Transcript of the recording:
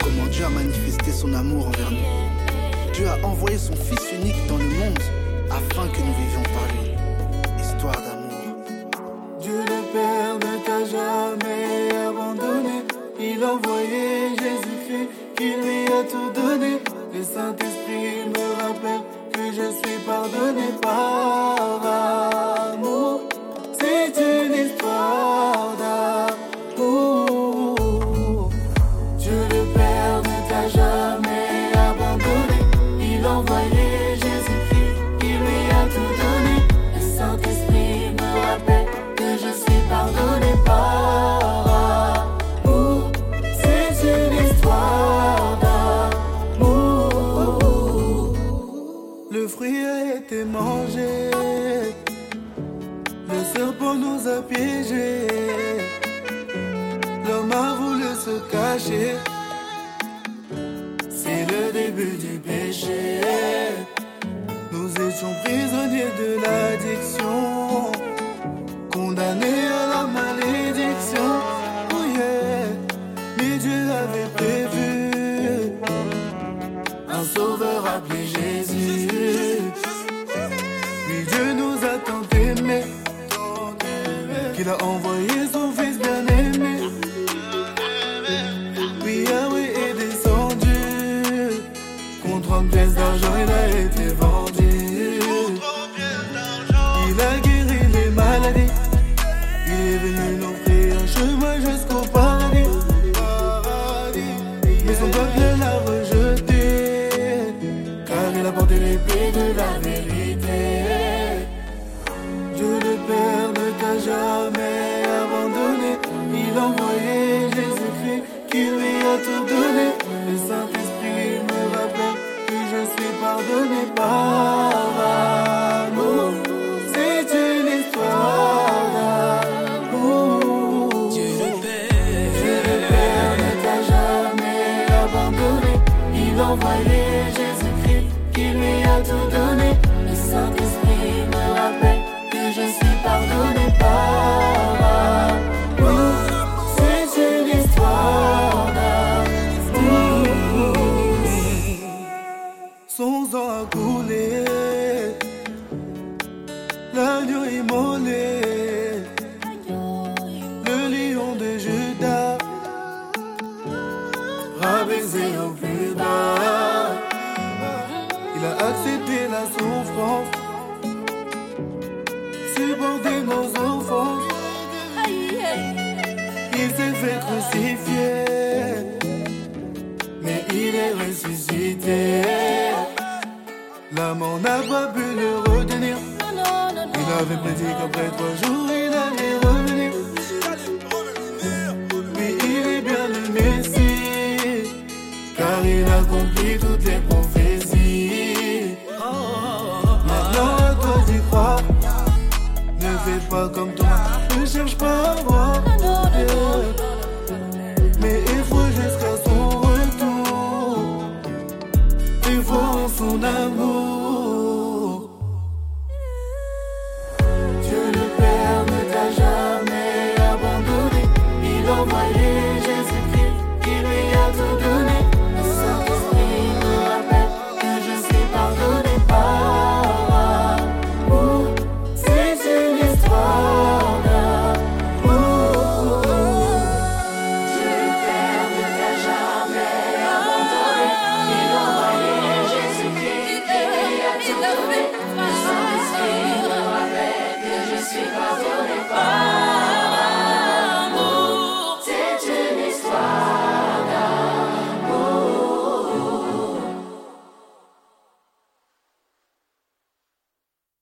comment Dieu a manifesté son amour envers nous. Dieu a envoyé son Fils unique dans le monde afin que nous vivions par lui. Histoire d'amour. Dieu le Père ne t'a jamais abandonné. Il a envoyé Jésus-Christ qui lui a tout donné. Le Saint-Esprit me rappelle que je suis pardonné par été mangé. Le serpent nous a piégés. L'homme a voulu se cacher. C'est le début du péché. Nous étions prisonniers de l'addiction. Condamnés à la malédiction. Oh yeah. Mais Dieu avait prévu un sauveur appelé Jésus. Qu'il a envoyé son fils bien-aimé. Oui, Yahweh est descendu. Contre une pièce d'argent, il a été vendu. Il a guéri les maladies. Il est venu nous offrir un chemin jusqu'au paradis. Mais son peuple l'a rejeté. Car il a porté l'épée de la vérité. Dieu ne t'a jamais. Il a envoyé Jésus-Christ qui lui a tout donné. Le Saint-Esprit me rappelle que je suis pardonné par amour. C'est une histoire d'amour. Dieu le Père, Dieu le Père ne t'a jamais abandonné. Il a envoyé Jésus-Christ qui lui a tout donné. L'agneau immolé, le lion de Judas, rabaissé au plus bas. Il a accepté la souffrance, supporté nos offenses. Il s'est fait crucifier, mais il est ressuscité. Mort n'a pas pu le. Il avait prédit qu'après trois jours, il allait revenir. Oui, il est bien le Messie, car il accomplit toutes les prophéties. Maintenant, toi d'y croire. Ne fais pas comme toi, ne cherche pas à voir. 나